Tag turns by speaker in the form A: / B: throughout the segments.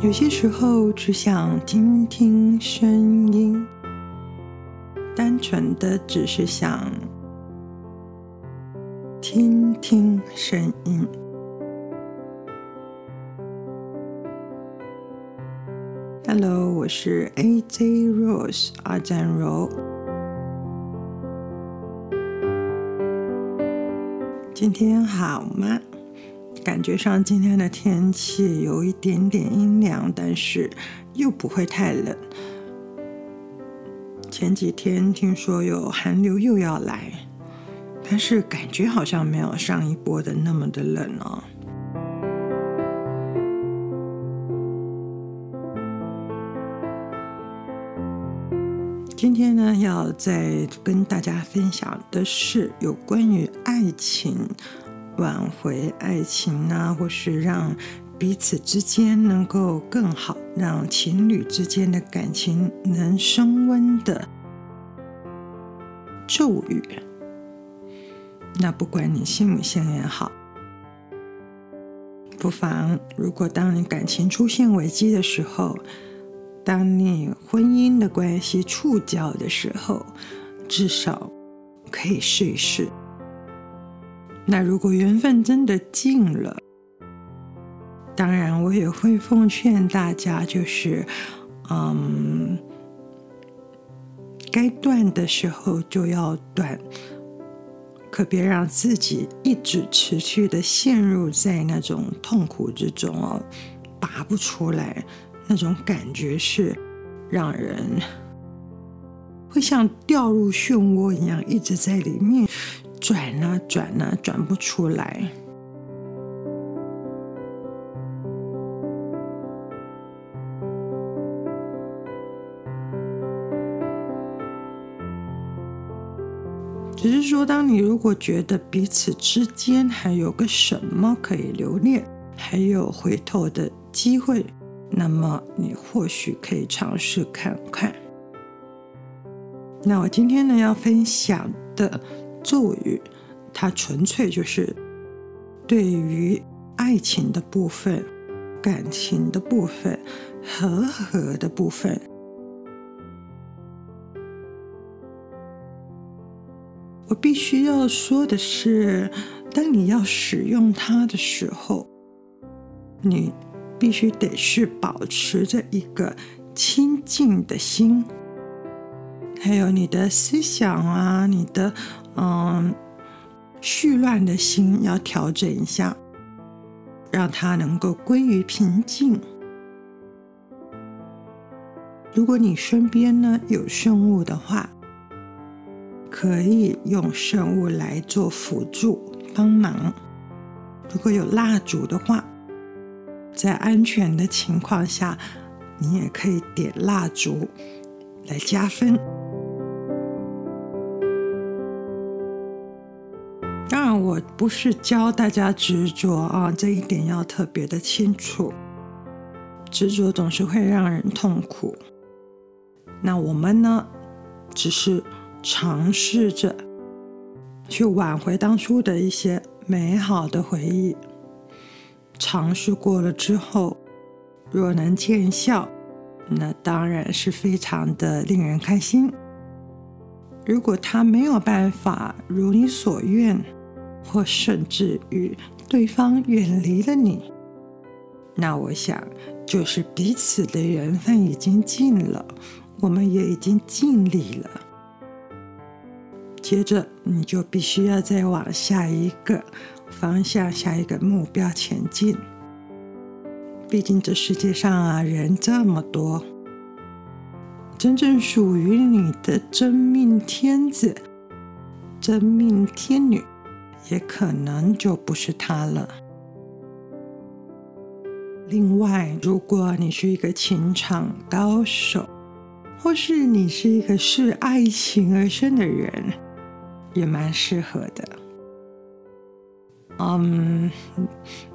A: 有些时候只想听听声音，单纯的只是想听听声音。Hello，我是 AJ Rose 阿占柔。今天好吗？感觉上今天的天气有一点点阴凉，但是又不会太冷。前几天听说有寒流又要来，但是感觉好像没有上一波的那么的冷哦。今天呢，要再跟大家分享的是有关于爱情。挽回爱情啊，或是让彼此之间能够更好，让情侣之间的感情能升温的咒语。那不管你信不信也好，不妨如果当你感情出现危机的时候，当你婚姻的关系触礁的时候，至少可以试一试。那如果缘分真的尽了，当然我也会奉劝大家，就是，嗯，该断的时候就要断，可别让自己一直持续的陷入在那种痛苦之中哦，拔不出来，那种感觉是让人会像掉入漩涡一样，一直在里面。转啊转啊，转不出来。只是说，当你如果觉得彼此之间还有个什么可以留恋，还有回头的机会，那么你或许可以尝试看看。那我今天呢，要分享的。咒语，它纯粹就是对于爱情的部分、感情的部分、和合的部分。我必须要说的是，当你要使用它的时候，你必须得是保持着一个清净的心，还有你的思想啊，你的。嗯，絮乱的心要调整一下，让它能够归于平静。如果你身边呢有圣物的话，可以用圣物来做辅助帮忙。如果有蜡烛的话，在安全的情况下，你也可以点蜡烛来加分。我不是教大家执着啊，这一点要特别的清楚。执着总是会让人痛苦。那我们呢，只是尝试着去挽回当初的一些美好的回忆。尝试过了之后，若能见效，那当然是非常的令人开心。如果他没有办法如你所愿，或甚至于对方远离了你，那我想就是彼此的缘分已经尽了，我们也已经尽力了。接着你就必须要再往下一个方向、下一个目标前进。毕竟这世界上啊，人这么多，真正属于你的真命天子、真命天女。也可能就不是他了。另外，如果你是一个情场高手，或是你是一个视爱情而生的人，也蛮适合的。嗯，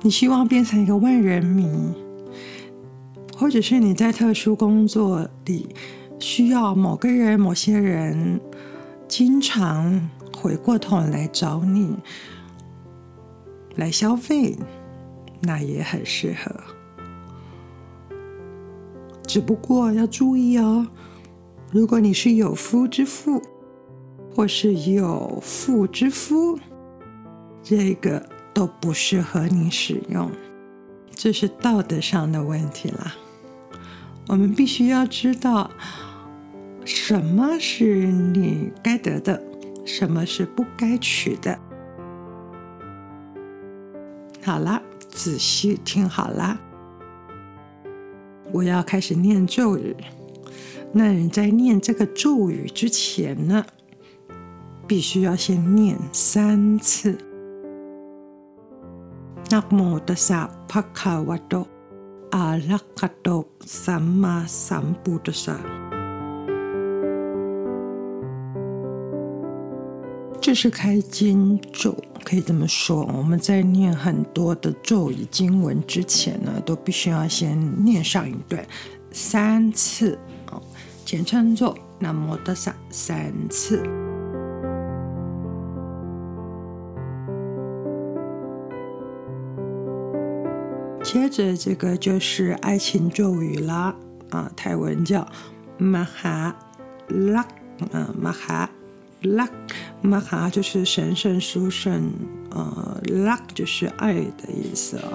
A: 你希望变成一个万人迷，或者是你在特殊工作里需要某个人、某些人经常。回过头来找你来消费，那也很适合。只不过要注意哦，如果你是有夫之妇，或是有妇之夫，这个都不适合你使用，这是道德上的问题啦。我们必须要知道，什么是你该得的，什么是不该取的。好了，仔细听好了。我要开始念咒语。那人在念这个咒语之前呢，必须要先念三次。那摩的萨帕卡瓦多阿拉卡多萨玛萨布的萨。这是开经咒，可以这么说。我们在念很多的咒语经文之前呢，都必须要先念上一段三次哦，简称作南无的萨三次。接着这个就是爱情咒语啦啊，泰文叫玛哈拉啊，玛哈。拉玛哈就是神圣殊胜，呃，拉就是爱的意思啊。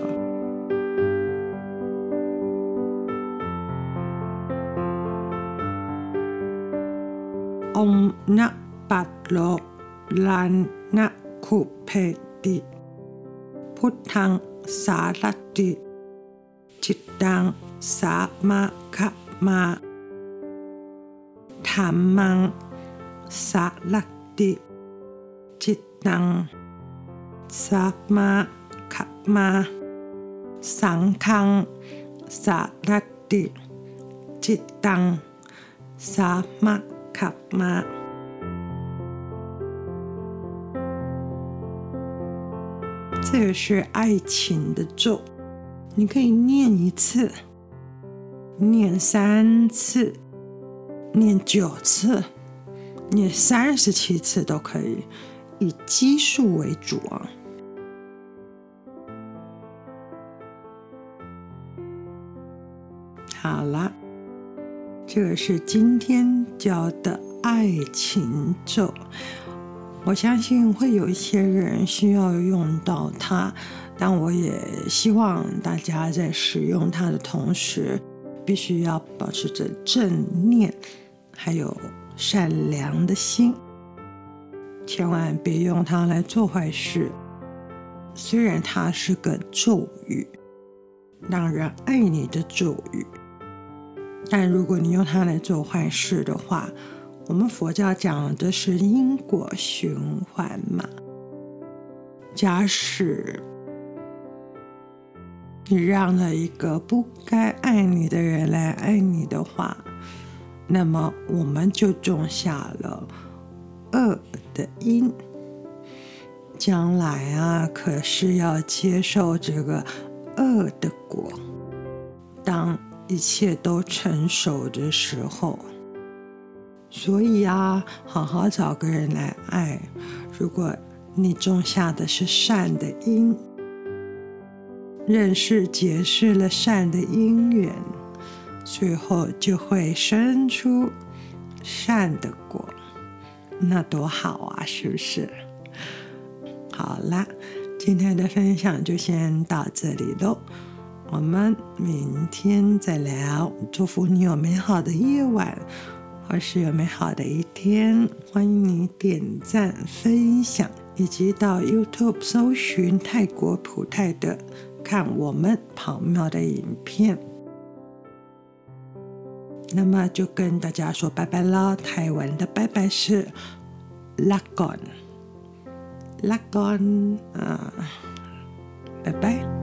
A: 唵那巴罗兰那库佩蒂，พุทธังสารติจิตตังสามะคะมาธัมมังสาลักติ 当萨玛卡玛桑康萨拉蒂吉当萨玛卡玛。这个是爱情的咒，你可以念一次，念三次，念九次，念三十七次都可以。以奇数为主啊。好了，这个是今天教的爱情咒。我相信会有一些人需要用到它，但我也希望大家在使用它的同时，必须要保持着正念，还有。善良的心，千万别用它来做坏事。虽然它是个咒语，让人爱你的咒语，但如果你用它来做坏事的话，我们佛教讲的是因果循环嘛。假使你让了一个不该爱你的人来爱你的话，那么我们就种下了恶的因，将来啊，可是要接受这个恶的果。当一切都成熟的时候，所以啊，好好找个人来爱。如果你种下的是善的因，认识结识了善的因缘。最后就会生出善的果，那多好啊，是不是？好啦，今天的分享就先到这里喽，我们明天再聊。祝福你有美好的夜晚，或是有美好的一天。欢迎你点赞、分享，以及到 YouTube 搜寻泰国普泰的，看我们跑庙的影片。那么就跟大家说拜拜了。台湾的拜拜是 l a g o n l a g o n 啊，拜拜。